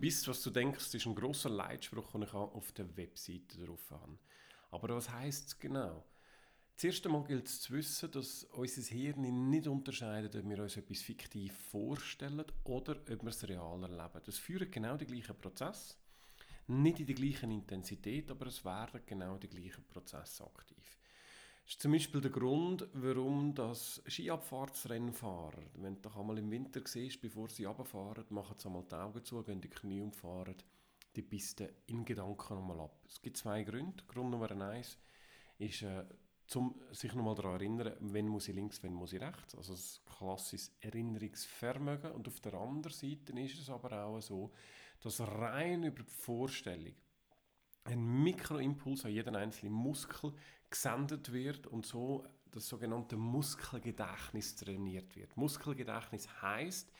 bist, was du denkst, ist ein großer Leitspruch, den ich auf der Webseite drauf habe. Aber was heißt es genau? Zuerst einmal gilt es zu wissen, dass unser Hirn nicht unterscheidet, ob wir uns etwas fiktiv vorstellen oder ob wir es real erleben. Das führt genau den gleichen Prozess. Nicht in der gleichen Intensität, aber es werden genau die gleichen Prozesse aktiv. Das ist zum Beispiel der Grund, warum das Skiabfahrtsrennfahrer, wenn du doch einmal im Winter siehst, bevor sie runterfahren, machen sie einmal die Augen zu, gehen die Knie und fahren die Piste in Gedanken nochmal ab. Es gibt zwei Gründe. Grund Nummer eins ist, äh, um sich nochmal daran zu erinnern, wenn muss ich links, wenn muss ich rechts. Also das klassisches Erinnerungsvermögen. Und auf der anderen Seite ist es aber auch so, dass rein über die Vorstellung ein Mikroimpuls an jeden einzelnen Muskel gesendet wird und so das sogenannte Muskelgedächtnis trainiert wird. Muskelgedächtnis heißt,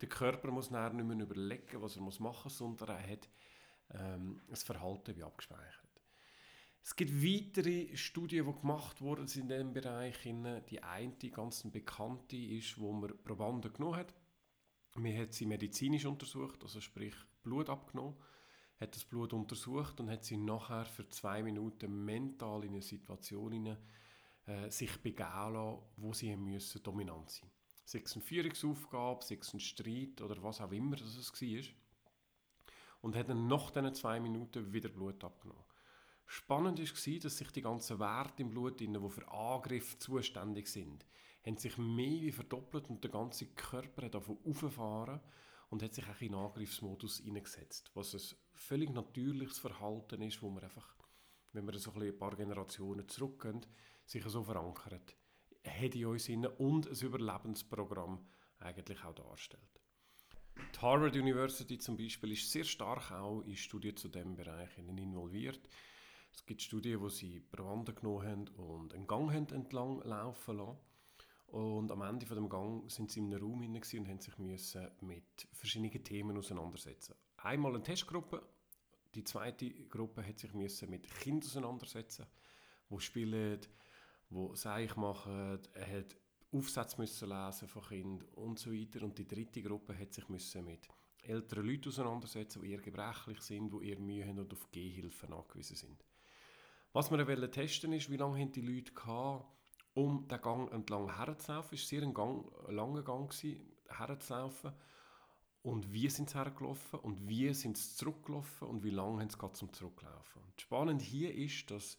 der Körper muss nachher nicht mehr überlegen, was er machen muss, sondern er hat ähm, das Verhalten wie abgespeichert. Es gibt weitere Studien, die gemacht wurden in diesem Bereich. Die eine, die ganz bekannte, ist, wo man Probanden genommen hat. Man hat sie medizinisch untersucht, also sprich Blut abgenommen hat das Blut untersucht und hat sie nachher für zwei Minuten mental in eine Situation äh, sich begeben lassen, wo sie müssen dominant sein Sei es eine Führungsaufgabe, sei es ein Streit oder was auch immer das war. Und hat dann nach diesen zwei Minuten wieder Blut abgenommen. Spannend war, dass sich die ganzen Werte im Blut, die für Angriff zuständig sind, haben sich mehr wie verdoppelt und der ganze Körper hat davon aufgefahren und hat sich auch in den Angriffsmodus hineingesetzt. Was ein völlig natürliches Verhalten ist, wo man einfach, wenn man so ein, paar Generationen zurückgehen, sich so verankert, hat in uns inne und ein Überlebensprogramm eigentlich auch darstellt. Die Harvard University zum Beispiel ist sehr stark auch in Studien zu diesem Bereich involviert. Es gibt Studien, wo sie Probanden genommen haben und einen Gang haben entlang laufen lassen und am Ende von dem Gang sind sie in einem Raum und haben sich müssen mit verschiedenen Themen auseinandersetzen. Einmal eine Testgruppe, die zweite Gruppe hat sich müssen mit Kindern auseinandersetzen, wo spielen, wo Seich machen, er hat Aufsätze müssen lesen von Kindern und so weiter. Und die dritte Gruppe hat sich müssen mit älteren Leuten auseinandersetzen, die eher gebrechlich sind, die eher Mühe haben und auf Gehhilfen angewiesen sind. Was wir testen ist, wie lange haben die Leute gehabt, um den Gang entlang herzulaufen. Es war sehr ein, Gang, langer Gang, gewesen, herzulaufen. Und wie sind sie hergelaufen und wie sind sie zurückgelaufen und wie lange haben sie zum Zurücklaufen. Und spannend hier ist, dass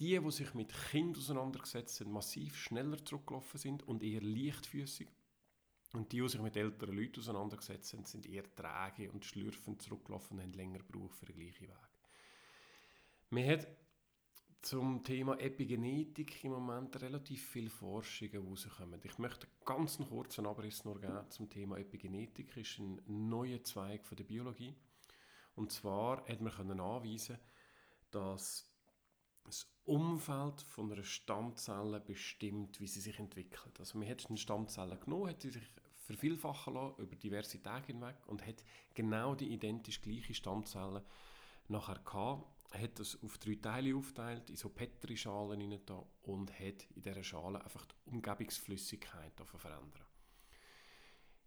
die, die sich mit Kindern auseinandergesetzt haben, massiv schneller zurückgelaufen sind und eher leichtfüßig. Und die, die sich mit älteren Leuten auseinandergesetzt haben, sind eher träge und schlürfend zurückgelaufen und haben länger gebraucht für den gleichen Weg. Man hat zum Thema Epigenetik im Moment relativ viele Forschungen rauskommen. Ich möchte ganz einen kurzen Abriss nur geben zum Thema Epigenetik. Das ist ein neuer Zweig von der Biologie. Und zwar hat man können anweisen, dass das Umfeld von einer Stammzelle bestimmt, wie sie sich entwickelt. Also man hat eine Stammzelle genommen, hat sie sich vervielfachen lassen über diverse Tage hinweg und hat genau die identisch gleiche Stammzelle nachher gehabt hat das auf drei Teile aufgeteilt, in so Petri-Schalen und hat in dieser Schale einfach die Umgebungsflüssigkeit verändern.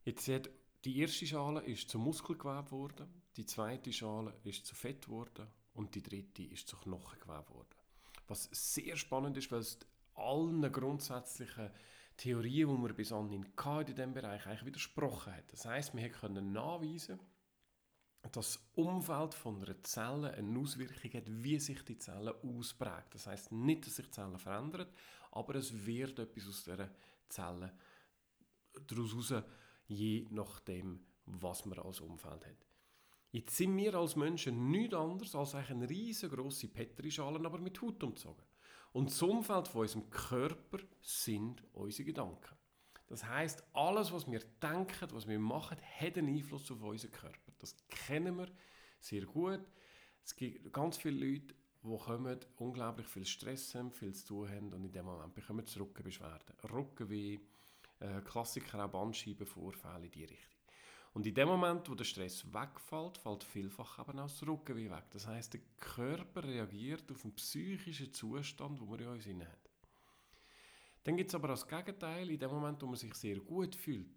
Jetzt hat die erste Schale ist zu Muskelgewebe geworden, die zweite Schale ist zu Fett geworden und die dritte ist zu Knochengewebe geworden. Was sehr spannend ist, weil es allen grundsätzlichen Theorien, die man bis anhin in diesem Bereich eigentlich widersprochen hat. Das heißt, wir können nachweisen, das Umfeld von einer Zelle eine Auswirkung hat, wie sich die Zelle ausprägt. Das heißt nicht, dass sich die Zelle verändert, aber es wird etwas aus dieser Zelle daraus raus, je nachdem, was man als Umfeld hat. Jetzt sind wir als Menschen nichts anderes als eine riesengroße Petrischalen, aber mit Haut umzogen. Und das Umfeld von unserem Körper sind unsere Gedanken. Das heißt, alles, was wir denken, was wir machen, hat einen Einfluss auf unseren Körper. Das kennen wir sehr gut. Es gibt ganz viele Leute, die kommen, unglaublich viel Stress haben, viel zu tun haben und in dem Moment bekommen sie Rückenbeschwerden. Rückenweh, äh, Klassiker auch Bandscheibenvorfälle in die Richtung. Und in dem Moment, wo der Stress wegfällt, fällt vielfach eben auch das Rückenweh weg. Das heißt, der Körper reagiert auf einen psychischen Zustand, den wir in uns haben. Dann gibt es aber das Gegenteil, in dem Moment, wo man sich sehr gut fühlt,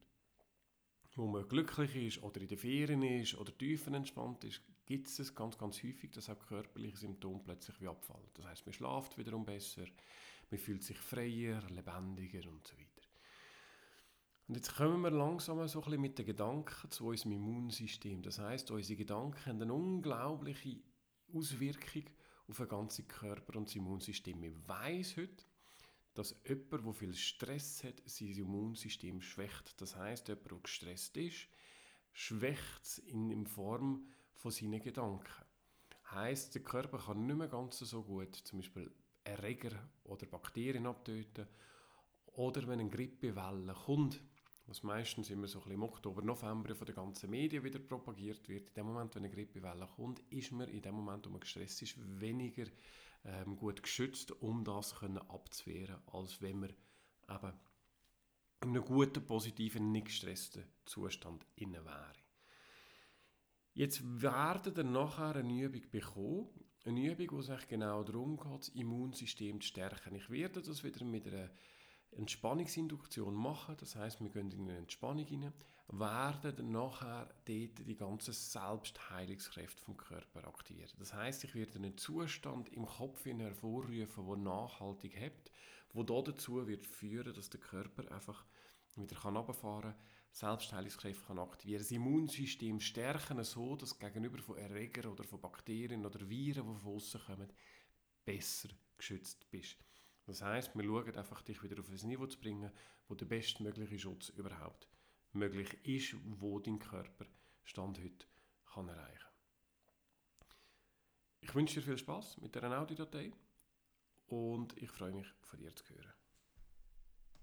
wo man glücklich ist oder in den Ferien ist oder tiefenentspannt ist, gibt es ganz, ganz häufig, dass auch körperliche Symptome plötzlich wie abfallen. Das heißt, man schlaft wiederum besser, man fühlt sich freier, lebendiger und so weiter. Und jetzt kommen wir langsam so ein bisschen mit den Gedanken zu unserem Immunsystem. Das heißt, unsere Gedanken haben eine unglaubliche Auswirkung auf den ganzen Körper und das Immunsystem. Ich weiß heute, dass jemand, der viel Stress hat, sein Immunsystem schwächt. Das heißt, jemand, der gestresst ist, schwächt es in Form von seinen Gedanken. Heißt, der Körper kann nicht mehr ganz so gut zum Beispiel Erreger oder Bakterien abtöten oder wenn eine Grippewelle kommt, was meistens immer so im Oktober, November von den ganzen Medien wieder propagiert wird. In dem Moment, wenn eine Grippewelle kommt, ist man in dem Moment, wo man gestresst ist, weniger ähm, gut geschützt, um das können abzuwehren, als wenn man eben in einem guten, positiven, nicht gestressten Zustand inne wäre. Jetzt werden wir nachher eine Übung bekommen, eine Übung, wo es genau darum geht, das Immunsystem zu stärken. Ich werde das wieder mit einer Entspannungsinduktion machen. Das heißt, wir gehen in eine Entspannung rein, werden dann nachher dort die ganzen Selbstheilungskräfte vom Körper aktivieren. Das heißt, ich werde einen Zustand im Kopf hervorrufen, der nachhaltig hebt, wo dazu wird führen, dass der Körper einfach wieder kann runterfahren kann, Selbstheilungskräfte kann aktivieren, das Immunsystem stärken, so dass gegenüber von Erregern oder von Bakterien oder Viren, die von außen kommen, besser geschützt bist. Das heißt, wir schauen einfach, dich wieder auf ein Niveau zu bringen, wo der bestmögliche Schutz überhaupt möglich ist, wo dein Körper Stand heute kann erreichen. Ich wünsche dir viel Spaß mit dieser Audiodatei und ich freue mich, von dir zu hören.